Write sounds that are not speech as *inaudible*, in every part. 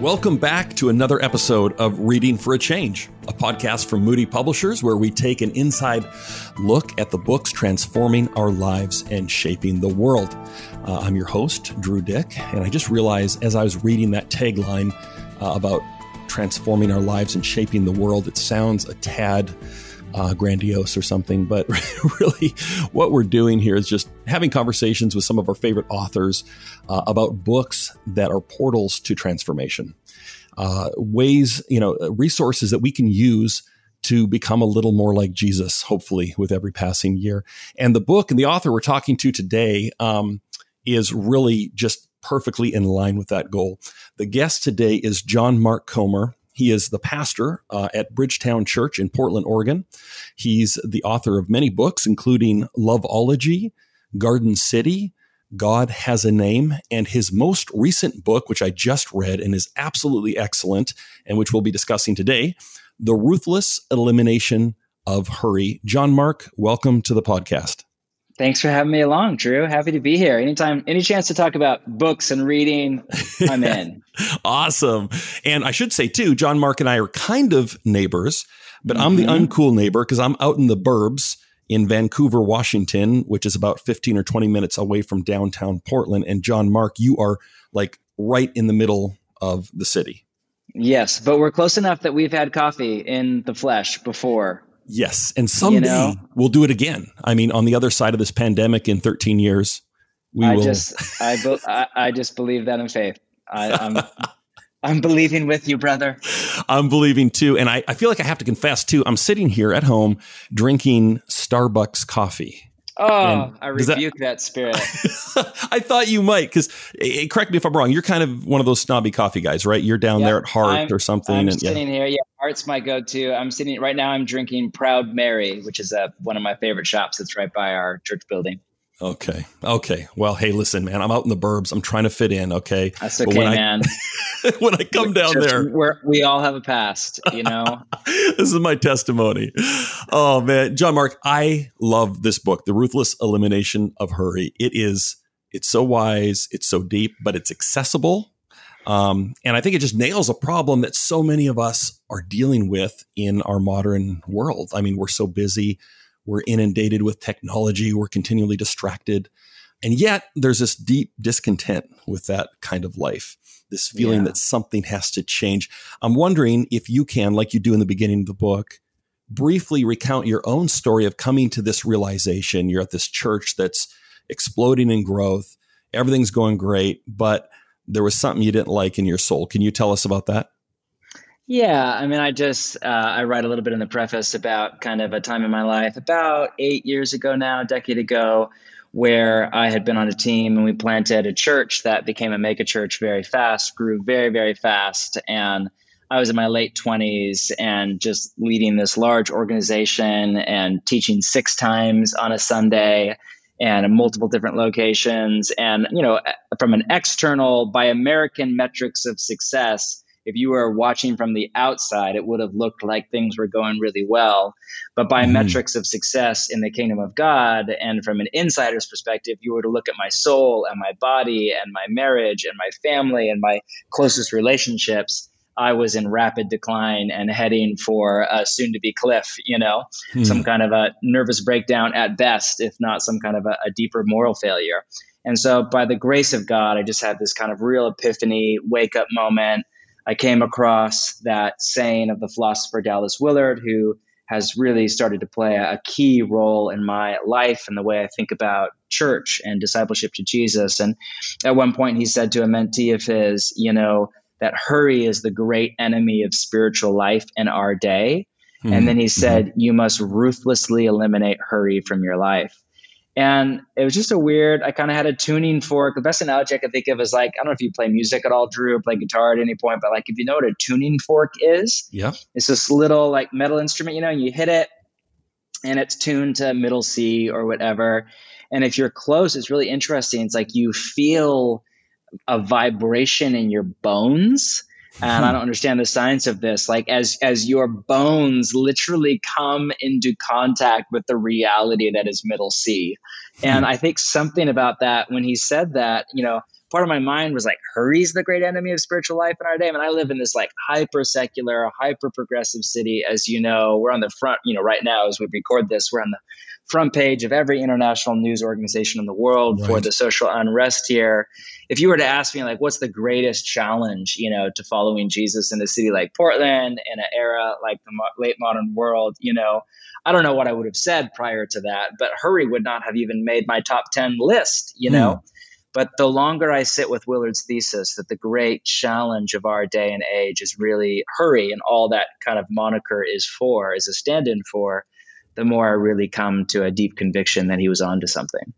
Welcome back to another episode of Reading for a Change, a podcast from Moody Publishers where we take an inside look at the books transforming our lives and shaping the world. Uh, I'm your host, Drew Dyck, and I just realized as I was reading that tagline uh, about transforming our lives and shaping the world, it sounds a tad uh, grandiose or something. But *laughs* really, what we're doing here is just having conversations with some of our favorite authors uh, about books that are portals to transformation, uh, ways, you know, resources that we can use to become a little more like Jesus, hopefully, with every passing year. And the book and the author we're talking to today um, is really just perfectly in line with that goal. The guest today is John Mark Comer. He is the pastor uh, at Bridgetown Church in Portland, Oregon. He's the author of many books, including Loveology, Garden City, God Has a Name, and his most recent book, which I just read and is absolutely excellent, and which we'll be discussing today The Ruthless Elimination of Hurry. John Mark, welcome to the podcast. Thanks for having me along, Drew. Happy to be here. Anytime, any chance to talk about books and reading, I'm *laughs* in. awesome. And I should say too, John Mark and I are kind of neighbors, but mm-hmm. I'm the mm-hmm. uncool neighbor because I'm out in the burbs in Vancouver, Washington, which is about 15 or 20 minutes away from downtown Portland. And John Mark, you are like right in the middle of the city. Yes, but we're close enough that we've had coffee in the flesh before. Yes. And someday you know? we'll do it again. I mean, on the other side of this pandemic in 13 years, we I will. Just, I, be, I, I, just believe that in faith. I, I'm, *laughs* I'm believing with you, brother. I'm believing too. And I, I feel like I have to confess too. I'm sitting here at home drinking Starbucks coffee. Oh, I rebuke that, that spirit. *laughs* I thought you might, because eh, eh, correct me if I'm wrong. You're kind of one of those snobby coffee guys, right? You're down yep, there at Heart I'm, or something. I'm and, sitting yeah. here. Yeah, Heart's my go-to. I'm sitting right now. I'm drinking Proud Mary, which is a, one of my favorite shops that's right by our church building. Okay. Okay. Well, hey, listen, man. I'm out in the burbs. I'm trying to fit in. Okay. That's okay, man. *laughs* *laughs* When I come down Church, there, we we all have a past. You know. *laughs* this is my testimony. Oh man, John Mark, I love this book, The Ruthless Elimination of Hurry. It is. It's so wise. It's so deep, but it's accessible. Um, and I think it just nails a problem that so many of us are dealing with in our modern world. I mean, we're so busy we're inundated with technology. We're continually distracted. And yet there's this deep discontent with that kind of life, this feeling yeah. that something has to change. I'm wondering if you can, like you do in the beginning of the book, briefly recount your own story of coming to this realization. You're at this church that's exploding in growth, everything's going great, but there was something you didn't like in your soul. Can you tell us about that? Yeah, I mean, I just uh, I write a little bit in the preface about kind of a time in my life about eight years ago now, a decade ago, where I had been on a team and we planted a church that became a mega church very fast, grew very very fast, and I was in my late twenties and just leading this large organization and teaching six times on a Sunday and in multiple different locations, and you know, from an external by American metrics of success if you were watching from the outside, it would have looked like things were going really well. But by mm. metrics of success in the kingdom of God, and from an insider's perspective, you were to look at my soul and my body and my marriage and my family and my closest relationships. I was in rapid decline and heading for a soon to be cliff, you know, hmm. some kind of a nervous breakdown at best, if not some kind of a, a deeper moral failure. And so, by the grace of God, I just had this kind of real epiphany, wake up moment I came across that saying of the philosopher Dallas Willard, who has really started to play a key role in my life and the way I think about church and discipleship to Jesus. And at one point, he said to a mentee of his, you know, that hurry is the great enemy of spiritual life in our day. Mm-hmm. And then he said, mm-hmm. you must ruthlessly eliminate hurry from your life. And it was just a weird, I kind of had a tuning fork. The best analogy I can think of is like, I don't know if you play music at all, Drew, or play guitar at any point, but like if you know what a tuning fork is, yeah, it's this little like metal instrument, you know, and you hit it and it's tuned to middle C or whatever. And if you're close, it's really interesting. It's like you feel a vibration in your bones and I *laughs* don't understand the science of this. Like as as your bones literally come into contact with the reality that is middle C, and hmm. I think something about that when he said that, you know, part of my mind was like, hurry's the great enemy of spiritual life in our day. I mean, I live in this like hyper secular, hyper progressive city, as you know. We're on the front, you know, right now as we record this, we're on the front page of every international news organization in the world right. for the social unrest here. If you were to ask me, like, what's the greatest challenge, you know, to following Jesus in a city like Portland in an era like the mo- late modern world, you know, I don't know what I would have said prior to that, but hurry would not have even made my top 10 list, you know? Mm. But the longer I sit with Willard's thesis that the great challenge of our day and age is really hurry and all that kind of moniker is for, is a stand in for, the more I really come to a deep conviction that he was onto something.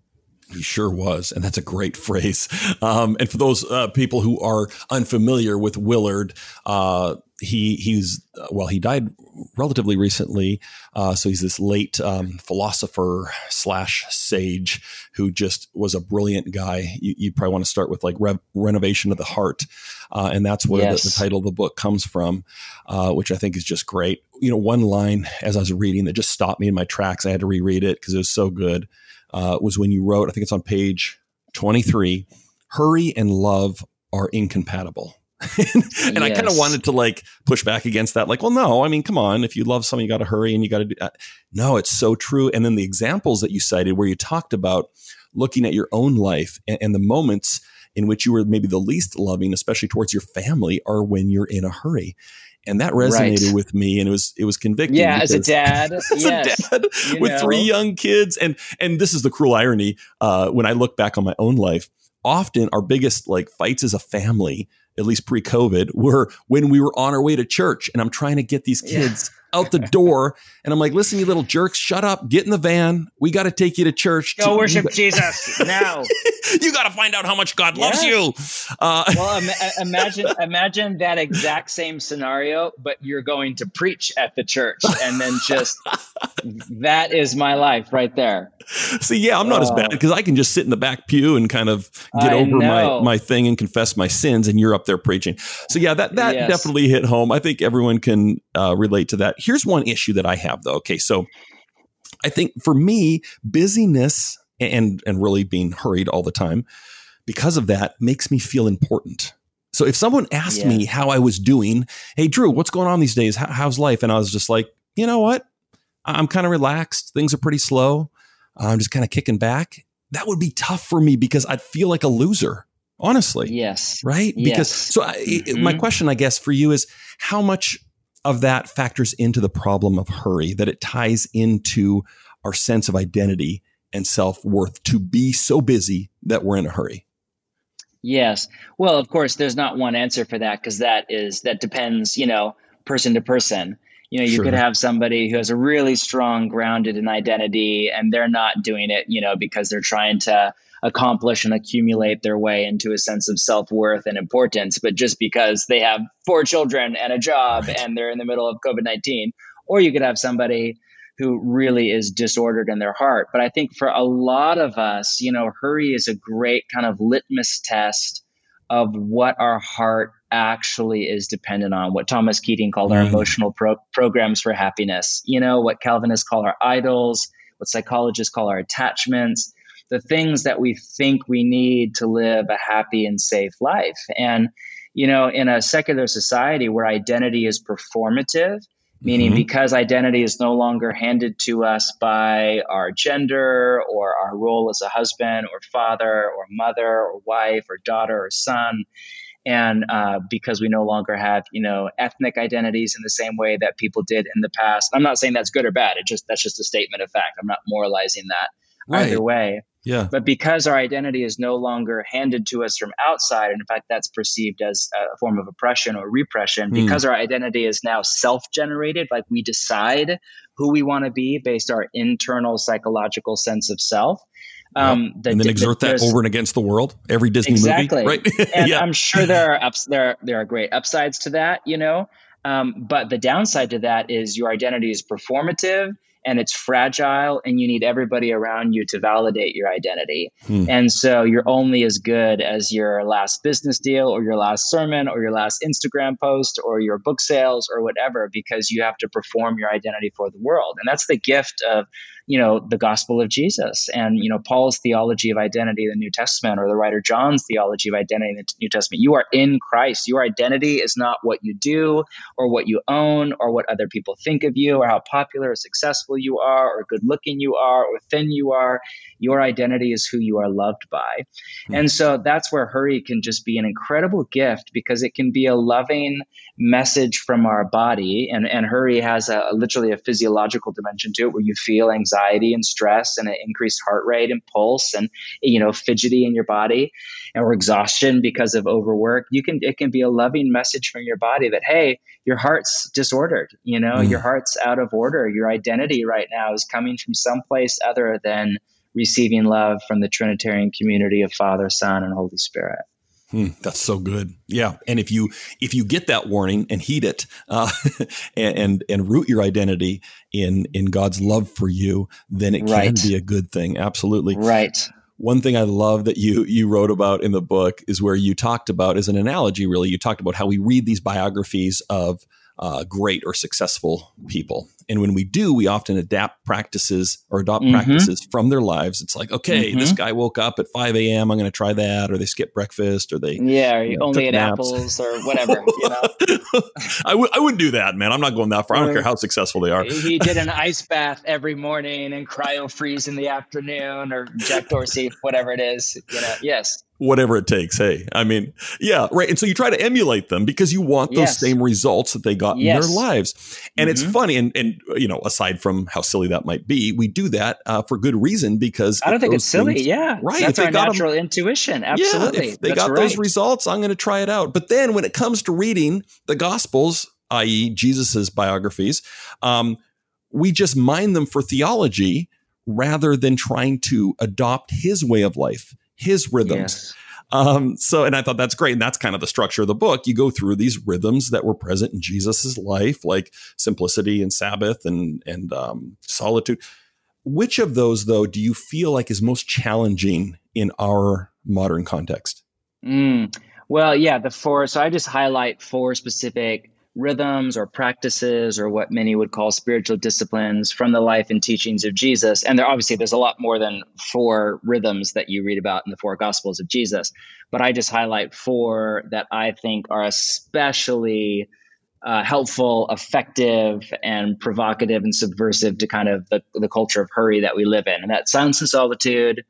He sure was, and that's a great phrase. Um, and for those uh, people who are unfamiliar with Willard, uh, he he's well, he died relatively recently, uh, so he's this late um, philosopher slash sage who just was a brilliant guy. You, you probably want to start with like Re- renovation of the heart, uh, and that's where yes. the, the, title of the book comes from, uh, which I think is just great. You know, one line as I was reading that just stopped me in my tracks. I had to reread it because it was so good uh, was when you wrote, I think it's on page 23, hurry and love are incompatible. *laughs* and yes. I kind of wanted to like push back against that. Like, well, no, I mean, come on. If you love something, you got to hurry and you got to do that. No, it's so true. And then the examples that you cited where you talked about looking at your own life and, and the moments in which you were maybe the least loving, especially towards your family, are when you're in a hurry and that resonated right. with me and it was it was convicting yeah as a dad *laughs* as yes, a dad with know. three young kids and and this is the cruel irony uh, when i look back on my own life often our biggest like fights as a family at least pre-covid were when we were on our way to church and i'm trying to get these kids yeah out the door. And I'm like, listen, you little jerks, shut up, get in the van. We got to take you to church. Go worship Jesus *laughs* now. you got to find out how much God yeah. loves you. Uh, well, Im- imagine imagine that exact same scenario, but you're going to preach at the church, and then just that is my life right there. *laughs* See, yeah, I'm not uh, as bad because I can just sit in the back pew and kind of get I over know. my my thing and confess my sins, and you're up there preaching. So yeah, that that yes. definitely hit home. I think everyone can uh, relate to that. Here's one issue that I have though. Okay, so I think for me, busyness and and really being hurried all the time because of that makes me feel important. So if someone asked me how I was doing, hey Drew, what's going on these days? How, how's life? And I was just like, you know what? I'm kind of relaxed. Things are pretty slow. I'm just kind of kicking back. That would be tough for me because I'd feel like a loser, honestly. Yes. Right? Yes. Because so I, mm-hmm. my question, I guess, for you is how much of that factors into the problem of hurry, that it ties into our sense of identity and self worth to be so busy that we're in a hurry? Yes. Well, of course, there's not one answer for that because that is, that depends, you know, person to person. You know, you sure. could have somebody who has a really strong grounded in identity and they're not doing it, you know, because they're trying to accomplish and accumulate their way into a sense of self-worth and importance, but just because they have four children and a job right. and they're in the middle of COVID-19. Or you could have somebody who really is disordered in their heart. But I think for a lot of us, you know, hurry is a great kind of litmus test of what our heart actually is dependent on, what Thomas Keating called mm. our emotional pro- programs for happiness, you know, what Calvinists call our idols, what psychologists call our attachments, the things that we think we need to live a happy and safe life. And, you know, in a secular society where identity is performative, meaning mm-hmm. because identity is no longer handed to us by our gender or our role as a husband or father or mother or wife or daughter or son and uh, because we no longer have you know ethnic identities in the same way that people did in the past i'm not saying that's good or bad it just that's just a statement of fact i'm not moralizing that right. either way yeah. But because our identity is no longer handed to us from outside, and in fact, that's perceived as a form of oppression or repression, mm. because our identity is now self generated, like we decide who we want to be based on our internal psychological sense of self. Um, the, and then exert the, that over and against the world. Every Disney exactly. movie, right? *laughs* and yeah. I'm sure there are ups, there there are great upsides to that, you know. Um, but the downside to that is your identity is performative and it's fragile and you need everybody around you to validate your identity. Hmm. And so you're only as good as your last business deal or your last sermon or your last Instagram post or your book sales or whatever because you have to perform your identity for the world. And that's the gift of you know the gospel of jesus. And you know paul's theology of identity in the new testament or the writer john's theology of identity in the new testament you are in christ. Your identity is not what you do or what you own or what other people think of you or how popular or successful you are or good looking you are or thin you are. Your identity is who you are loved by. Mm-hmm. and so that's where hurry can just be an incredible gift because it can be a loving message from our body. And and hurry has a literally a physiological dimension to it where you feel anxiety anxiety and stress and an increased heart rate and pulse and you know fidgety in your body or exhaustion because of overwork you can it can be a loving message from your body that hey your heart's disordered you know mm. your heart's out of order your identity right now is coming from someplace other than receiving love from the trinitarian community of father son and holy spirit Hmm, that's so good. Yeah, and if you if you get that warning and heed it, uh, *laughs* and, and, and root your identity in in God's love for you, then it right. can be a good thing. Absolutely. Right. One thing I love that you you wrote about in the book is where you talked about as an analogy. Really, you talked about how we read these biographies of uh, great or successful people. And when we do, we often adapt practices or adopt mm-hmm. practices from their lives. It's like, okay, mm-hmm. this guy woke up at 5 a.m. I'm going to try that. Or they skip breakfast or they. Yeah, or you know, only ate apples or whatever. You know? *laughs* I w- I wouldn't do that, man. I'm not going that far. I don't care how successful they are. He did an ice bath every morning and cryo freeze in the afternoon or Jack Dorsey, whatever it is. You know, yes whatever it takes. Hey, I mean, yeah, right. And so you try to emulate them because you want those yes. same results that they got yes. in their lives. And mm-hmm. it's funny. And, and, you know, aside from how silly that might be, we do that uh, for good reason because I don't think it's silly. Things, yeah. Right. That's our natural them, intuition. Absolutely. Yeah, if they That's got right. those results, I'm going to try it out. But then when it comes to reading the gospels, i.e. Jesus's biographies, um, we just mine them for theology rather than trying to adopt his way of life his rhythms. Yes. Um, so, and I thought that's great. And that's kind of the structure of the book. You go through these rhythms that were present in Jesus's life, like simplicity and Sabbath and, and, um, solitude. Which of those, though, do you feel like is most challenging in our modern context? Mm, well, yeah, the four. So I just highlight four specific rhythms or practices or what many would call spiritual disciplines from the life and teachings of Jesus. And there obviously there's a lot more than four rhythms that you read about in the four gospels of Jesus, but I just highlight four that I think are especially uh, helpful, effective, and provocative and subversive to kind of the, the culture of hurry that we live in. And that's silence and solitude,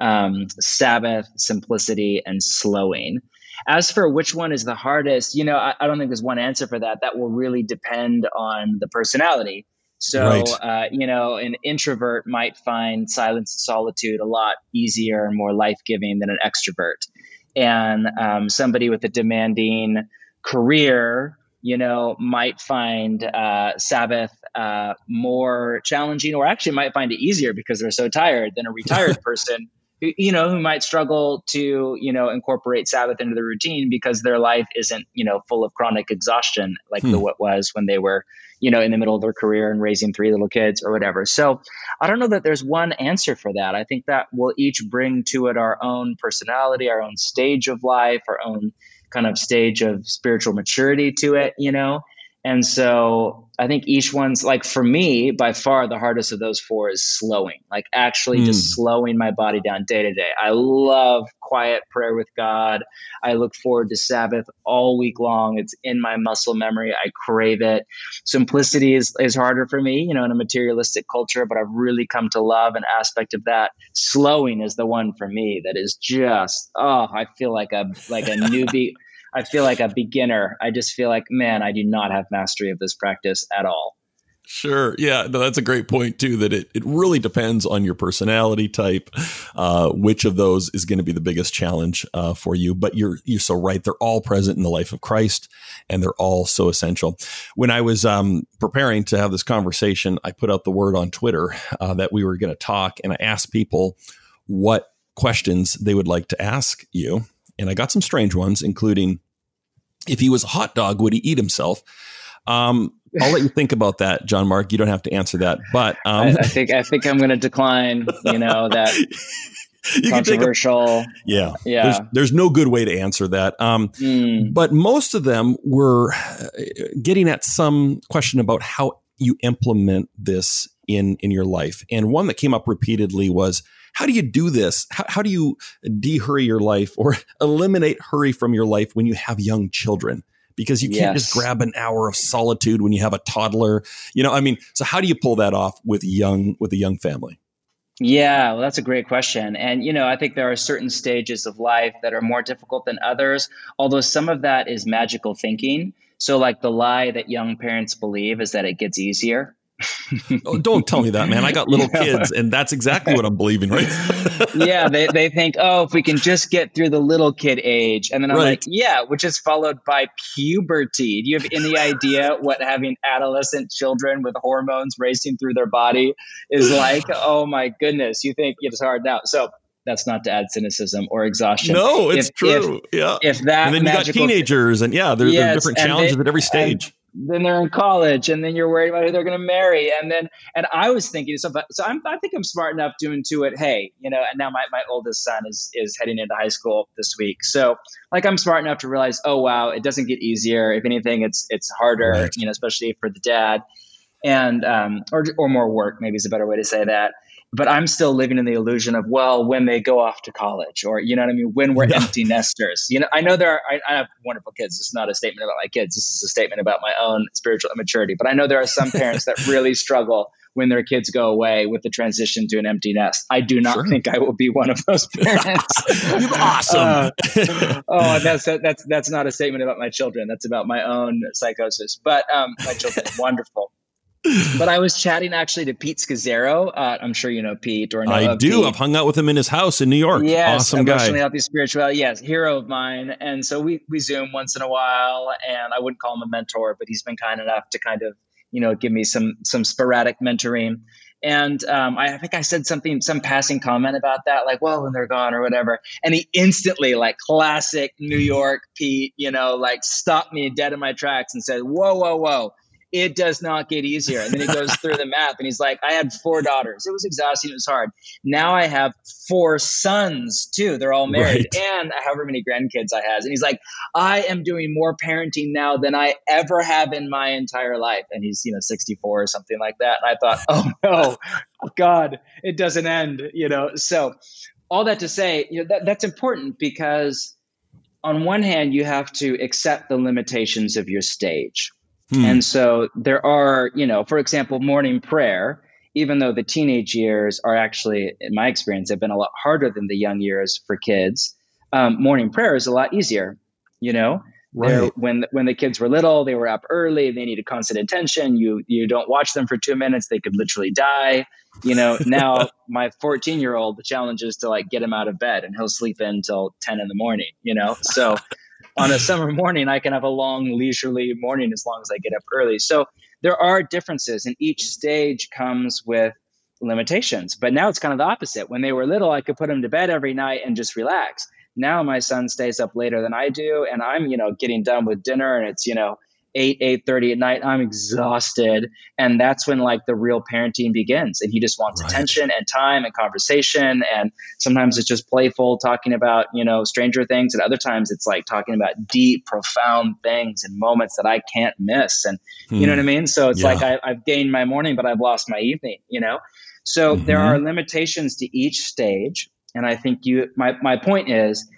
um, Sabbath, simplicity, and slowing. As for which one is the hardest, you know, I, I, don't think there's one answer for that. That will really depend on the personality. So, right. uh, you know, an introvert might find silence and solitude a lot easier and more life giving than an extrovert. And um, somebody with a demanding career, you know, might find uh, Sabbath uh, more challenging or actually might find it easier because they're so tired than a retired *laughs* person you know, who might struggle to, you know, incorporate Sabbath into the routine because their life isn't, you know, full of chronic exhaustion like hmm. the what was when they were, you know, in the middle of their career and raising three little kids or whatever. So I don't know that there's one answer for that. I think that we'll each bring to it our own personality, our own stage of life, our own kind of stage of spiritual maturity to it, you know. And so I think each one's like for me, by far the hardest of those four is slowing, like actually mm. just hmm. slowing my body down day to day. I love quiet prayer with God. I look forward to Sabbath all week long. It's in my muscle memory. I crave it. Simplicity is, is harder for me, you know, in a materialistic culture, but I've really come to love an aspect of that. Slowing is the one for me that is just, oh, I feel like a, like a *laughs* newbie. I feel like a beginner. I just feel like, man, I do not have mastery of this practice at all. Sure. Yeah. No, that's a great point too. That it, it really depends on your personality type, uh, which of those is going to be the biggest challenge uh, for you. But you're you're so right. They're all present in the life of Christ, and they're all so essential. When I was um, preparing to have this conversation, I put out the word on Twitter uh, that we were going to talk, and I asked people what questions they would like to ask you and I got some strange ones, including if he was a hot dog, would he eat himself? Um, I'll let you think about that, John Mark. You don't have to answer that, but um, I, I think I think I'm going to decline. You know that *laughs* you controversial. A, yeah, yeah. There's, there's, no good way to answer that. Um, mm. But most of them were uh, getting at some question about how you implement this in in your life. And one that came up repeatedly was, how do you do this? How, how do you de-hurry your life or *laughs* eliminate hurry from your life when you have young children? Because you can't yes. just grab an hour of solitude when you have a toddler. You know, I mean, so how do you pull that off with young with a young family? Yeah, well, that's a great question. And, you know, I think there are certain stages of life that are more difficult than others, although some of that is magical thinking. So, like the lie that young parents believe is that it gets easier *laughs* oh, don't tell me that, man. I got little kids, and that's exactly what I'm believing, right? *laughs* yeah, they, they think, oh, if we can just get through the little kid age. And then I'm right. like, yeah, which is followed by puberty. Do you have any idea what having adolescent children with hormones racing through their body is like? *sighs* Oh, my goodness. You think it's hard now. So, that's not to add cynicism or exhaustion. No, it's if, true. If, yeah. If that and then you got teenagers, and yeah, there, yes, there are different challenges they, at every stage then they're in college and then you're worried about who they're going to marry and then and i was thinking so, so I'm, i think i'm smart enough to intuit hey you know and now my, my oldest son is is heading into high school this week. So like i'm smart enough to realize oh wow it doesn't get easier. If anything it's it's harder right. you know especially for the dad. And um or, or more work maybe is a better way to say that but I'm still living in the illusion of well, when they go off to college, or you know what I mean, when we're yeah. empty nesters. You know, I know there are. I, I, have wonderful kids. This is not a statement about my kids. This is a statement about my own spiritual immaturity. But I know there are some parents that really *laughs* struggle when their kids go away with the transition to an empty nest. I do not sure. think I will be one of those *laughs* parents. You're awesome. Uh, *laughs* oh, that's that's that's not a statement about my children. That's about my own psychosis. But um, my children, wonderful but I was chatting actually to Pete Scazzero. Uh, I'm sure you know Pete or know I do. Pete. I've hung out with him in his house in New York. Yes, awesome emotionally guy. healthy spirituality. Yes, hero of mine. And so we we zoom once in a while, and I wouldn't call him a mentor, but he's been kind enough to kind of you know give me some some sporadic mentoring. And um, I think I said something, some passing comment about that, like, well, when they're gone or whatever. And he instantly, like classic New York Pete, you know, like stopped me dead in my tracks and said, whoa, whoa, whoa it does not get easier. And then he goes through the math and he's like, I had four daughters. It was exhausting. It was hard. Now I have four sons too. They're all married right. and however many grandkids I has. And he's like, I am doing more parenting now than I ever have in my entire life. And he's, you know, 64 or something like that. And I thought, *laughs* oh no, God, it doesn't end, you know? So all that to say, you know, that, that's important because on one hand, you have to accept the limitations of your stage Hmm. And so there are, you know, for example, morning prayer, even though the teenage years are actually, in my experience, have been a lot harder than the young years for kids, um, morning prayer is a lot easier, you know? Right. When when the kids were little, they were up early. They needed constant attention. You you don't watch them for two minutes, they could literally die. You know. *laughs* Now my 14 year old, the challenge is to like get him out of bed, and he'll sleep in until 10 in the morning. You know. So on a summer morning, I can have a long, leisurely morning as long as I get up early. So there are differences, and each stage comes with limitations. But now it's kind of the opposite. When they were little, I could put them to bed every night and just relax. Now my son stays up later than I do, and I'm, you know, getting done with dinner, and it's, you know, 8 8.30 at night i'm exhausted and that's when like the real parenting begins and he just wants right. attention and time and conversation and sometimes it's just playful talking about you know stranger things and other times it's like talking about deep profound things and moments that i can't miss and hmm. you know what i hmm. mean so it's yeah. like I, i've gained my morning but i've lost my evening you know so mm-hmm. there are limitations to each stage and i think you my, my point is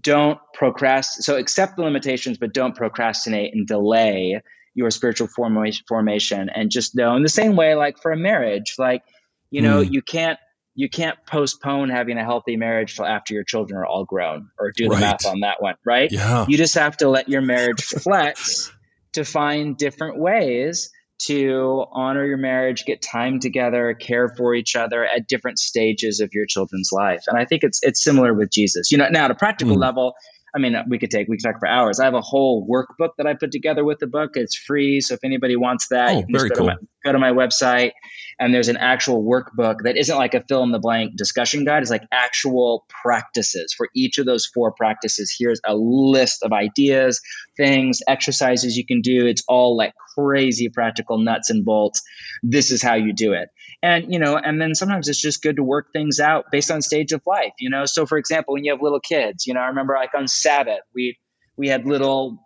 don't procrastinate. So accept the limitations, but don't procrastinate and delay your spiritual formation. And just know in the same way, like for a marriage, like, you know, mm. you can't, you can't postpone having a healthy marriage till after your children are all grown or do the right. math on that one, right? Yeah. You just have to let your marriage flex to find different ways to honor your marriage, get time together, care for each other at different stages of your children's life. And I think it's it's similar with Jesus. You know, now at a practical mm. level, I mean, we could take we could talk for hours. I have a whole workbook that I put together with the book. It's free, so if anybody wants that, oh, you can very go, cool. to my, go to my website. And there's an actual workbook that isn't like a fill in the blank discussion guide. It's like actual practices for each of those four practices. Here's a list of ideas, things, exercises you can do. It's all like crazy practical nuts and bolts. This is how you do it and you know and then sometimes it's just good to work things out based on stage of life you know? So for example when you have little kids you know i remember like on sabbath we we had little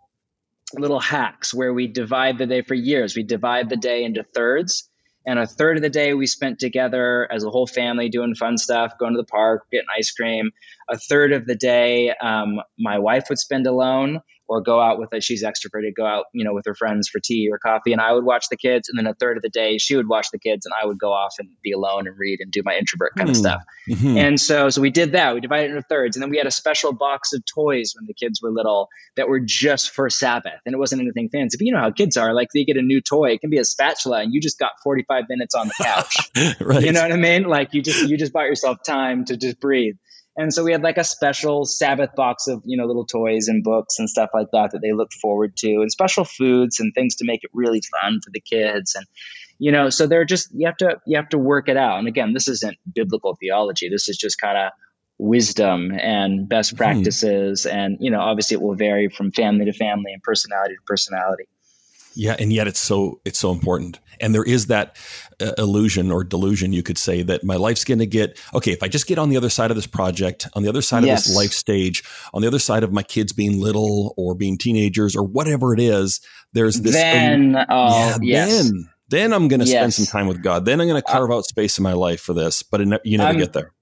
little hacks where we divide the day for years. We divide the day into thirds and a third of the day we spent together as a whole family doing fun stuff going to the park getting ice cream a third of the day um, my wife would spend alone or go out with a she's extroverted go out you know with her friends for tea or coffee and i would watch the kids and then a third of the day she would watch the kids and i would go off and be alone and read and do my introvert kind of stuff. Mm-hmm. and so so we did that. We divided it into thirds and then we had a special box of toys when the kids were little that were just for sabbath and it wasn't anything fancy but you know how kids are like they get a new toy it can be a spatula and you just got 45 minutes on the couch. *laughs* Right. you know what i mean? Like you just you just bought yourself time to just breathe and so we had like a special Sabbath box of, you know, little toys and books and stuff like that that they looked forward to and special foods and things to make it really fun for the kids. And, you know, so they're just, you have to, you have to work it out. And again, this isn't biblical theology. This is just kind of wisdom and best hmm. practices. Mm-hmm. And, you know, obviously it will vary from family to family and personality to personality. Yeah, and yet it's so it's so important. And there is that uh, illusion or delusion, you could say, that my life's going to get okay. If I just get on the other side of this project, on the other side yes. of this life stage, on the other side of my kids being little or being teenagers or whatever it is, there's this. Then, um, yeah, yes. then, then I'm going to yes. spend some time with God. Then I'm going to carve uh, out space in my life for this. But you never I'm, get there.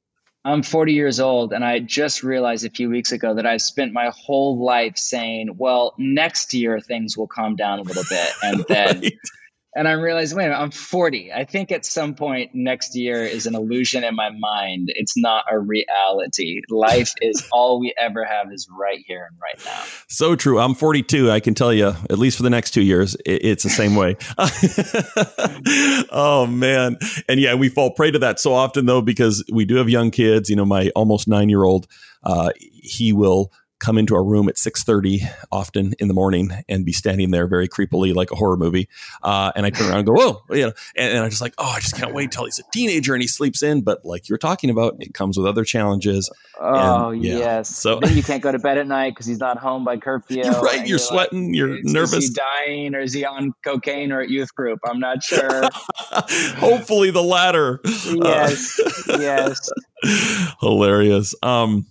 I'm 40 years old, and I just realized a few weeks ago that I spent my whole life saying, "Well, next year things will calm down a little bit," and *laughs* then right and I'm realizing, wait, I'm 40. I think at some point next year is an illusion in my mind. It's not a reality. Life is *laughs* all we ever have is right here and right now. So true. I'm 42. I can tell you, at least for the next two years, it's the same way. *laughs* oh man, and yeah, we fall prey to that so often though because we do have young kids. You know, my almost nine year old, uh, he will come into our room at 6.30 often in the morning and be standing there very creepily like a horror movie. Uh, and i turn around and go oh you know and, and i'm just like oh i just can't wait till he's a teenager and he sleeps in. But like you're talking about it comes with other challenges oh and, yeah. yes. So then you can't go to bed at night because he's not home by curfew *laughs* you're right you're, you're, sweating like, you're nervous is he dying or is he on cocaine or at youth group? I'm not *laughs* sure. Hopefully the latter. Yes uh, yes. *laughs* hilarious. Um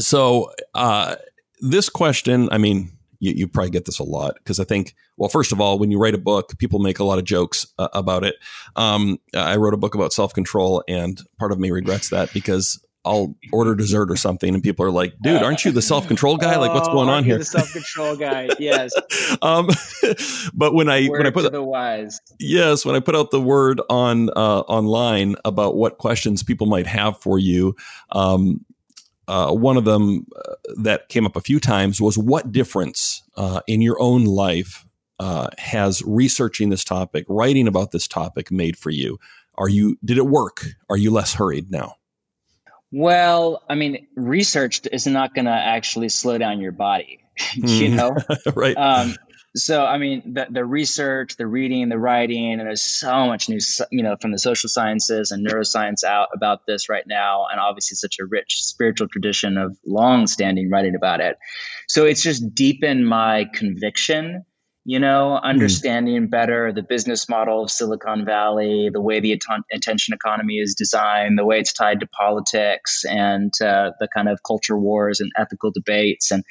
so uh, this question, I mean, you, you, probably get this a lot because I think, well, first of all, when you write a book, people make a lot of jokes uh, about it. Um, I wrote a book about self control, and part of me regrets that because I'll order dessert or something, and people are like, "Dude, aren't you the self control guy? Like, what's going oh, on here?" The self control guy, yes. *laughs* um, *laughs* but when I word when I put the wise, yes, when I put out the word on uh, online about what questions people might have for you, um, uh, one of them uh, that came up a few times was what difference uh, in your own life uh, has researching this topic, writing about this topic made for you? Are you did it work? Are you less hurried now? Well, I mean, research is not going to actually slow down your body, *laughs* you hmm. know, *laughs* right? Um, so i mean the, the research the reading the writing and there's so much new you know from the social sciences and neuroscience out about this right now and obviously such a rich spiritual tradition of long standing writing about it. So it's just deepened my conviction you know, hmm. understanding mm. better the business model of Silicon Valley, the way the att- attention economy is designed, the way it's tied to politics and uh, the kind of culture wars and ethical debates. And,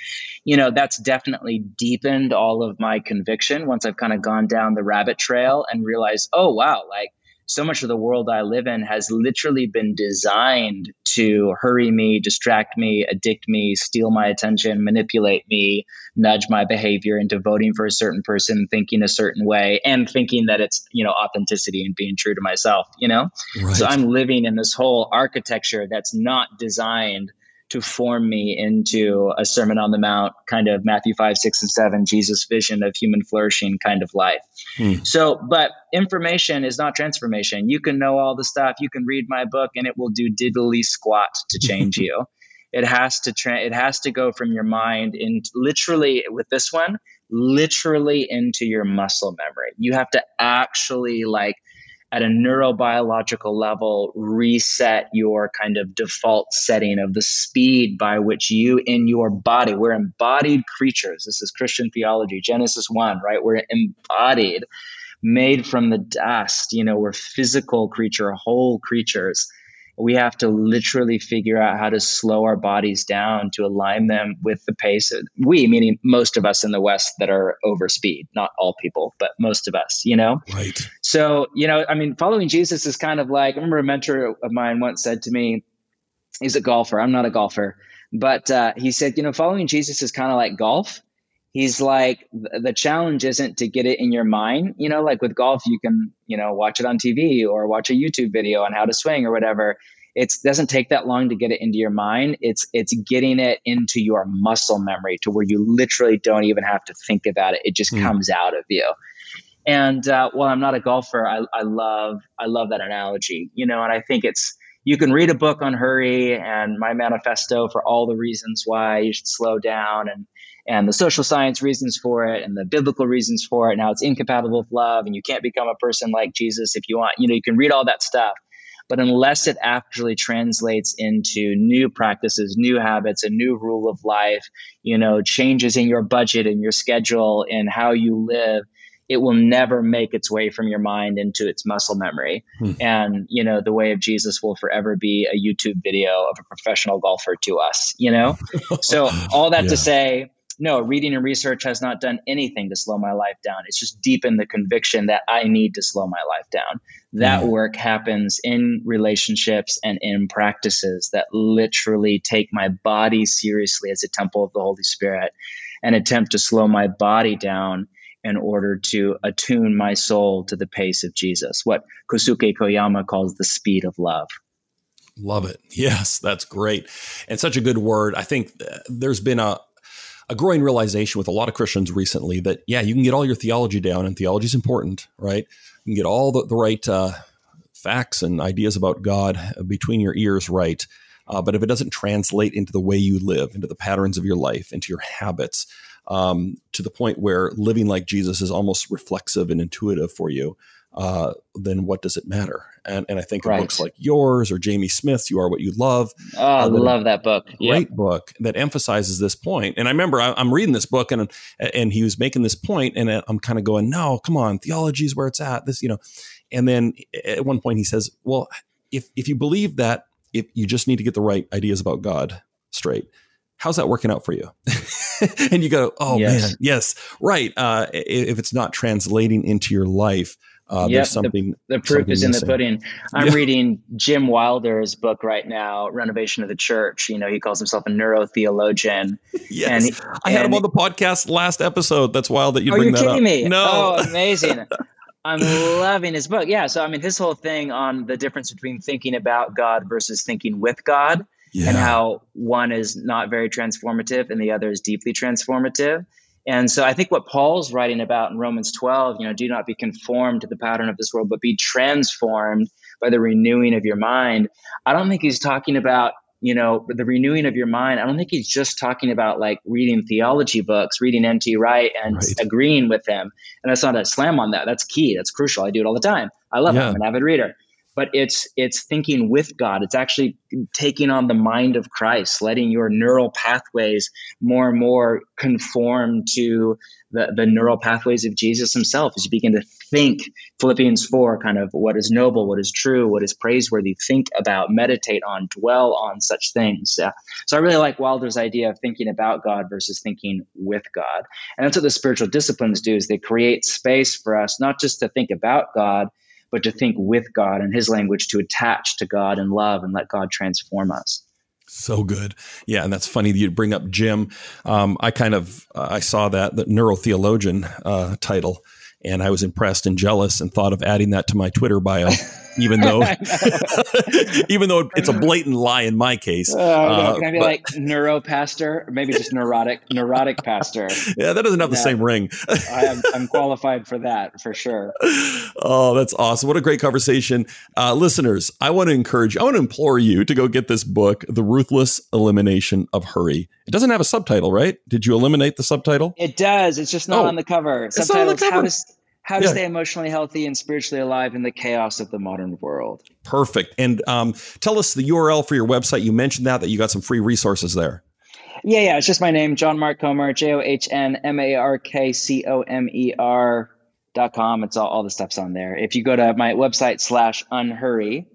you know, that's definitely deepened all of my conviction once I've kind of gone down the rabbit trail and realized, oh, wow, like so much of the world I live in has literally been designed to hurry me, distract me, addict me, steal my attention, manipulate me, nudge my behavior into voting for a certain person, thinking a certain way, and thinking that it's, you know, authenticity and being true to myself, you know? Right. So I'm living in this whole architecture that's not designed to form me into a Sermon on the Mount kind of Matthew 5, 6, and 7, Jesus vision of human flourishing kind of life. Hmm. So, but information is not transformation. You can know all the stuff, you can read my book, and it will do diddly squat to change *laughs* you. It has to tra- it has to go from your mind in literally with this one, literally into your muscle memory. You have to actually like at a neurobiological level reset your kind of default setting of the speed by which you in your body we're embodied creatures. This is christian theology genesis 1 right? We're embodied made from the dust. You know we're physical creature whole creatures we have to literally figure out how to slow our bodies down to align them with the pace of, we meaning most of us in the west that are over speed not all people but most of us you know? Right. So you know i mean following jesus is kind of like i remember a mentor of mine once said to me he's a golfer. I'm not a golfer. But uh, he said you know following jesus is kind of like golf he's like the challenge isn't to get it in your mind you know like with golf you can you know watch it on tv or watch a youtube video on how to swing or whatever. It doesn't take that long to get it into your mind. It's it's getting it into your muscle memory to where you literally don't even have to think about it. It just mm. comes out of you. And uh, while i'm not a golfer. I, I love i love that analogy you know and i think it's you can read a book on hurry and my manifesto for all the reasons why you should slow down and and the social science reasons for it and the biblical reasons for it. Now it's incompatible with love and you can't become a person like Jesus if you want. You know, you can read all that stuff. But unless it actually translates into new practices, new habits, a new rule of life, you know, changes in your budget and your schedule and how you live, it will never make its way from your mind into its muscle memory. Hmm. And, you know, the way of Jesus will forever be a YouTube video of a professional golfer to us, you know? *laughs* so all that yeah. to say, no, reading and research has not done anything to slow my life down. It's just deepened the conviction that I need to slow my life down. That mm. work happens in relationships and in practices that literally take my body seriously as a temple of the Holy Spirit and attempt to slow my body down in order to attune my soul to the pace of Jesus, what Kosuke Koyama calls the speed of love. Love it. Yes, that's great. And such a good word. I think uh, there's been a, a growing realization with a lot of Christians recently that, yeah, you can get all your theology down, and theology is important, right? You can get all the, the right uh, facts and ideas about God between your ears right. Uh, but if it doesn't translate into the way you live, into the patterns of your life, into your habits, um, to the point where living like Jesus is almost reflexive and intuitive for you, uh, then what does it matter? And, and I think right. of books like yours or Jamie Smith's "You Are What You Love." Oh, I love that book. Great yep. book that emphasizes this point. And I remember I, am reading this book and and he was making this point, and I'm kind of going, "No, come on, theology is where it's at." This, you know. And then at one point he says, "Well, if if you believe that if you just need to get the right ideas about God straight." how's that working out for you? *laughs* and you go, oh yes. man, yes, right. Uh, if it's not translating into your life, uh, yep, there's something. The, the proof is in the pudding. I'm yeah. reading Jim Wilder's book right now, Renovation of the Church. You know, he calls himself a neurotheologian. *laughs* yes, and he, I had him on the podcast last episode. That's wild that you oh, bring that up. Me? No, oh, amazing. *laughs* I'm loving his book. Yeah, so I mean, his whole thing on the difference between thinking about God versus thinking with God. Yeah. and how one is not very transformative and the other is deeply transformative. And so I think what Paul's writing about in Romans 12, you know, do not be conformed to the pattern of this world, but be transformed by the renewing of your mind. I don't think he's talking about, you know, the renewing of your mind. I don't think he's just talking about like reading theology books, reading N.T. Wright and right. agreeing with him. And that's not a slam on that. That's key. That's crucial. I do it all the time. I love yeah. it. I'm an avid reader but it's it's thinking with God. It's actually taking on the mind of Christ, letting your neural pathways more and more conform to the, the neural pathways of Jesus himself as you begin to think Philippians 4, kind of what is noble, what is true, what is praiseworthy, think about, meditate on, dwell on such things. Yeah. So I really like Wilder's idea of thinking about God versus thinking with God. And that's what the spiritual disciplines do is they create space for us not just to think about God, but to think with God and his language to attach to God and love and let God transform us. So good. Yeah. And that's funny that you bring up Jim. Um, I kind of, uh, I saw that, the neurotheologian uh, title, and I was impressed and jealous and thought of adding that to my Twitter bio. *laughs* even though *laughs* *laughs* even though it's a blatant lie in my case. Uh, uh, can I be but, like neuro pastor, or maybe just neurotic neurotic pastor? *laughs* Yeah, that doesn't have the same ring. I am, I'm qualified for that for sure. Oh, that's awesome! What a great conversation, uh, listeners. I want to encourage, I want to implore you to go get this book, "The Ruthless Elimination of Hurry." It doesn't have a subtitle, right? Did you eliminate the subtitle? It does. It's just not oh, on the cover. Subtitles: How to how to yeah. stay emotionally healthy and spiritually alive in the chaos of the modern world. Perfect. And um, tell us the URL for your website. You mentioned that that you got some free resources there. Yeah, yeah. It's just my name, John Mark Comer, J O H N M A R K C O M E R dot com. It's all, all the stuff's on there. If you go to my website slash unhurry,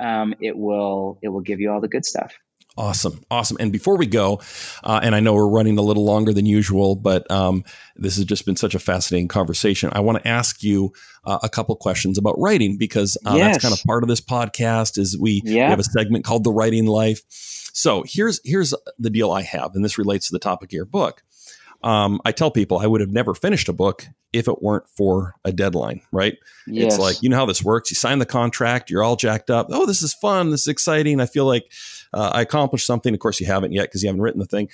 um, it will it will give you all the good stuff. Awesome. Awesome. And before we go, uh, and I know we're running a little longer than usual, but um, this has just been such a fascinating conversation. I want to ask you uh, a couple questions about writing because uh, yes. that's kind of part of this podcast is we, yeah. we have a segment called the writing life. So here's, here's the deal I have, and this relates to the topic of your book. Um, I tell people I would have never finished a book if it weren't for a deadline, right? Yes. It's like, you know how this works. You sign the contract, you're all jacked up. Oh, this is fun. This is exciting. I feel like uh, I accomplished something. Of course, you haven't yet because you haven't written the thing.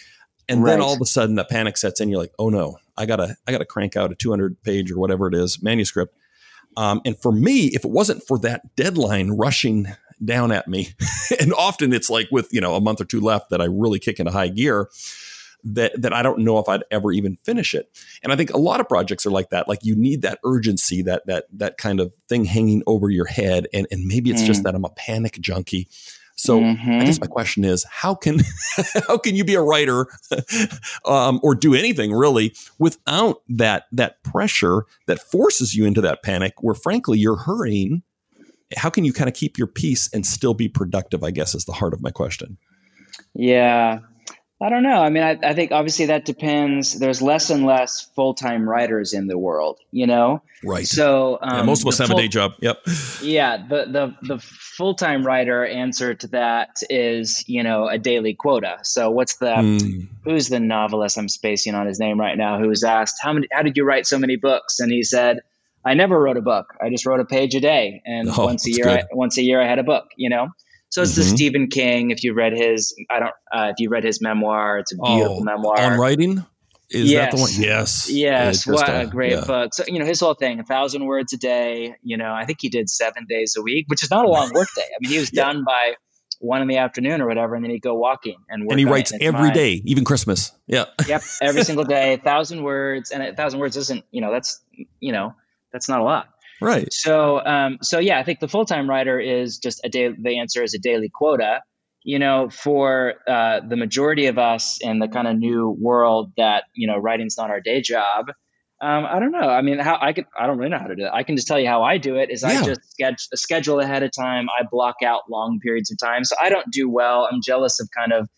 And right. then all of a sudden the panic sets in. You're like, oh no, I gotta, I gotta crank out a 200 page or whatever it is manuscript. Um, and for me, if it wasn't for that deadline rushing down at me, *laughs* and often it's like with, you know, a month or two left that I really kick into high gear, that that I don't know if I'd ever even finish it. And I think a lot of projects are like that. Like you need that urgency, that that that kind of thing hanging over your head. And and maybe it's mm. just that I'm a panic junkie. So mm-hmm. I guess my question is, how can *laughs* how can you be a writer *laughs* um, or do anything really without that that pressure that forces you into that panic, where frankly you're hurrying? How can you kind of keep your peace and still be productive? I guess is the heart of my question. Yeah, I don't know. I mean, I, I think obviously that depends. There's less and less full time writers in the world, you know? Right. So um, yeah, most of us have full, a day job. Yep. Yeah. The, the, the full time writer answer to that is, you know, a daily quota. So what's the, mm. who's the novelist? I'm spacing on his name right now, who was asked, how many, how did you write so many books? And he said, I never wrote a book. I just wrote a page a day. And oh, once a year, I, once a year I had a book, you know? So it's mm-hmm. the Stephen King. If you read his, I don't. Uh, if you read his memoir, it's a beautiful oh, memoir on writing. Is yes. that the one? Yes. Yes. What a great yeah. book. So, you know, his whole thing, a thousand words a day, you know, I think he did seven days a week, which is not a long *laughs* work day. I mean, he was yeah. done by one in the afternoon or whatever, and then he'd go walking and And he writes every mind. day, even Christmas. Yeah. Yep. Every *laughs* single day, a thousand words. And a thousand words isn't, you know, that's, you know, that's not a lot. Right. So, um, so yeah, I think the full time writer is just a day. The answer is a daily quota. You know, for uh, the majority of us in the kind of new world that you know, writing's not our day job. Um, I don't know. I mean, how I can I don't really know how to do it. I can just tell you how I do it. Is yeah. I just schedule, schedule ahead of time. I block out long periods of time. So I don't do well. I'm jealous of kind of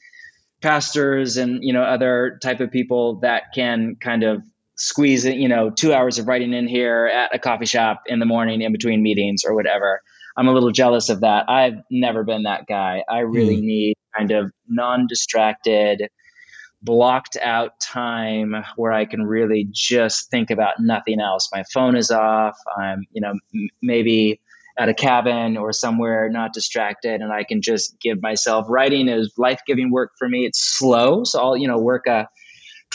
pastors and you know other type of people that can kind of squeeze it, you know two hours of writing in here at a coffee shop in the morning in between meetings or whatever. I'm a little jealous of that. I've never been that guy. I really mm. need kind of non-distracted blocked out time where i can really just think about nothing else. My phone is off. I'm you know m- maybe at a cabin or somewhere not distracted and i can just give myself writing is life-giving work for me. It's slow so i'll you know work a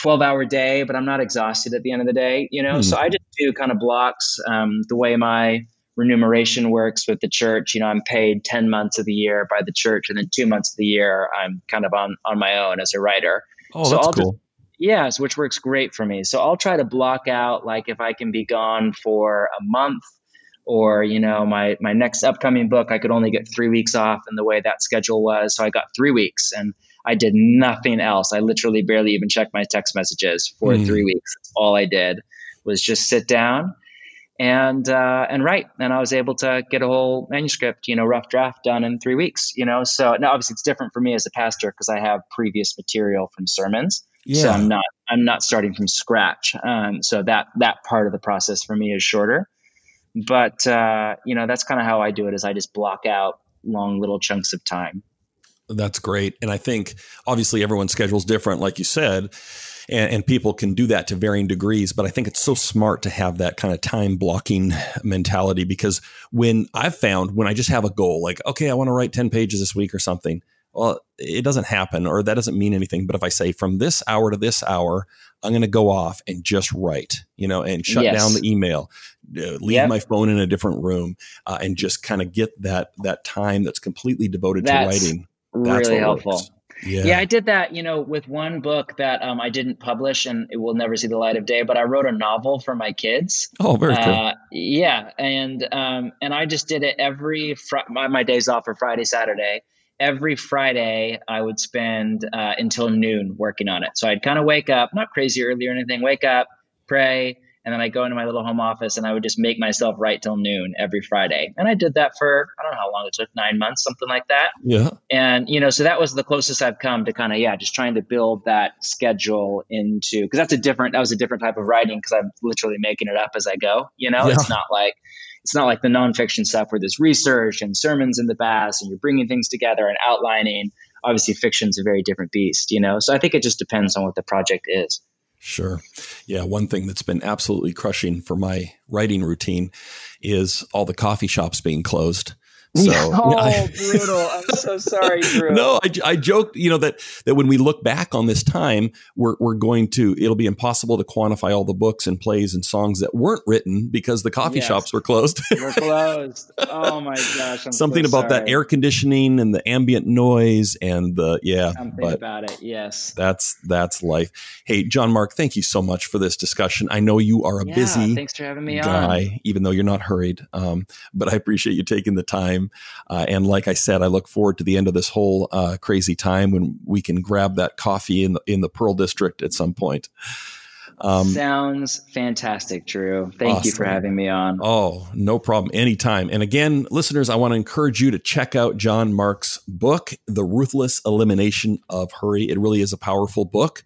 12 hour day, but I'm not exhausted at the end of the day, you know? Mm. So I just do kind of blocks um, the way my remuneration works with the church. You know, I'm paid 10 months of the year by the church, and then two months of the year, I'm kind of on, on my own as a writer. Oh, so that's I'll cool. Just, yes, which works great for me. So I'll try to block out, like, if I can be gone for a month or you know my my next upcoming book i could only get three weeks off and the way that schedule was so i got three weeks and I did nothing else. I literally barely even checked my text messages for mm. three weeks. That's all I did was just sit down and uh, and write. And I was able to get a whole manuscript, you know, rough draft done in three weeks. You know, so now obviously it's different for me as a pastor because I have previous material from sermons. Yeah. So I'm not I'm not starting from scratch. Um, so that that part of the process for me is shorter. But uh, you know, that's kind of how I do it. Is I just block out long little chunks of time. That's great. And I think obviously everyone's schedule is different, like you said. and, and, people can do that to varying degrees. But I think it's so smart to have that kind of time blocking mentality because when I've found when I just have a goal, like, okay, I want to write 10 pages this week or something, well, it doesn't happen or that doesn't mean anything. But if I say from this hour to this hour, I'm going to go off and just write, you know, and shut yes. down the email, uh, leave yep. my phone in a different room, uh, and just kind of get that that time that's completely devoted that's to writing. That's really helpful. Works. Yeah. yeah, I did that, you know, with one book that um, I didn't publish and it will never see the light of day, but I wrote a novel for my kids. Oh, very cool. Uh, yeah, and um, and I just did it every fr- my, my days off for Friday, Saturday. Every Friday, I would spend uh, until noon working on it. So I'd kind of wake up, not crazy early or anything, wake up, pray, and then I go into my little home office and I would just make myself write till noon every Friday. And I did that for I don't know how long it took, nine months, something like that. Yeah. And you know, so that was the closest I've come to kind of yeah, just trying to build that schedule into because that's a different that was a different type of writing because I'm literally making it up as I go. You know, yeah. it's not like it's not like the nonfiction stuff where there's research and sermons in the past and you're bringing things together and outlining. Obviously, fiction's a very different beast, you know. So I think it just depends on what the project is. Sure. Yeah. One thing that's been absolutely crushing for my writing routine is all the coffee shops being closed. So, *laughs* oh, I, brutal! I'm so sorry, *laughs* Drew. no, I, I joked, you know, that that when we look back on this time, we're we're going to it'll be impossible to quantify all the books and plays and songs that weren't written because the coffee yes. shops were closed. *laughs* were closed. Oh my gosh! I'm Something so about sorry. that air conditioning and the ambient noise and the yeah. Something but about it. Yes. That's that's life. Hey, John Mark, thank you so much for this discussion. I know you are a yeah, busy thanks for having me guy, on. even though you're not hurried. Um, but I appreciate you taking the time time. Uh, and like I said, I look forward to the end of this whole uh, crazy time when we can grab that coffee in the, in the Pearl District at some point. Um, Sounds fantastic, Drew. Thank awesome. you for having me on. Oh, no problem. Anytime. And again, listeners, I want to encourage you to check out John Mark's book, The Ruthless Elimination of Hurry. It really is a powerful book.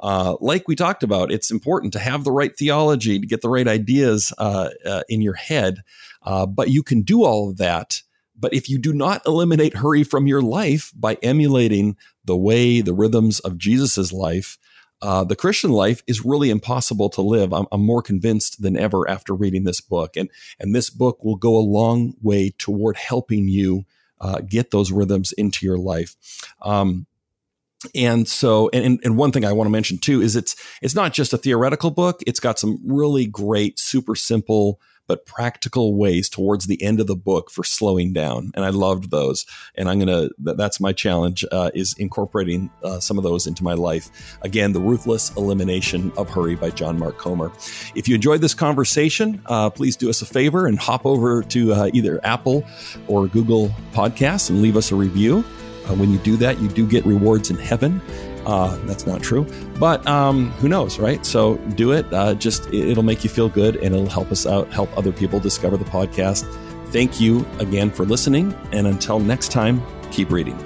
Uh, like we talked about, it's important to have the right theology, to get the right ideas uh, uh, in your head. Uh, but you can do all of that but if you do not eliminate hurry from your life by emulating the way, the rhythms of Jesus's life, uh, the Christian life is really impossible to live. I'm, I'm, more convinced than ever after reading this book, and and this book will go a long way toward helping you uh, get those rhythms into your life. Um, and so, and, and one thing I want to mention too is it's it's not just a theoretical book. It's got some really great, super simple but practical ways towards the end of the book for slowing down. And I loved those. And I'm going to, that's my challenge, uh, is incorporating uh, some of those into my life. Again, The Ruthless Elimination of Hurry by John Mark Comer. If you enjoyed this conversation, uh, please do us a favor and hop over to uh, either Apple or Google Podcasts and leave us a review. Uh, when you do that, you do get rewards in heaven. Uh, that's not true, but um, who knows, right? So do it. Uh, just it'll make you feel good, and it'll help us out, help other people discover the podcast. Thank you again for listening, and until next time, keep reading.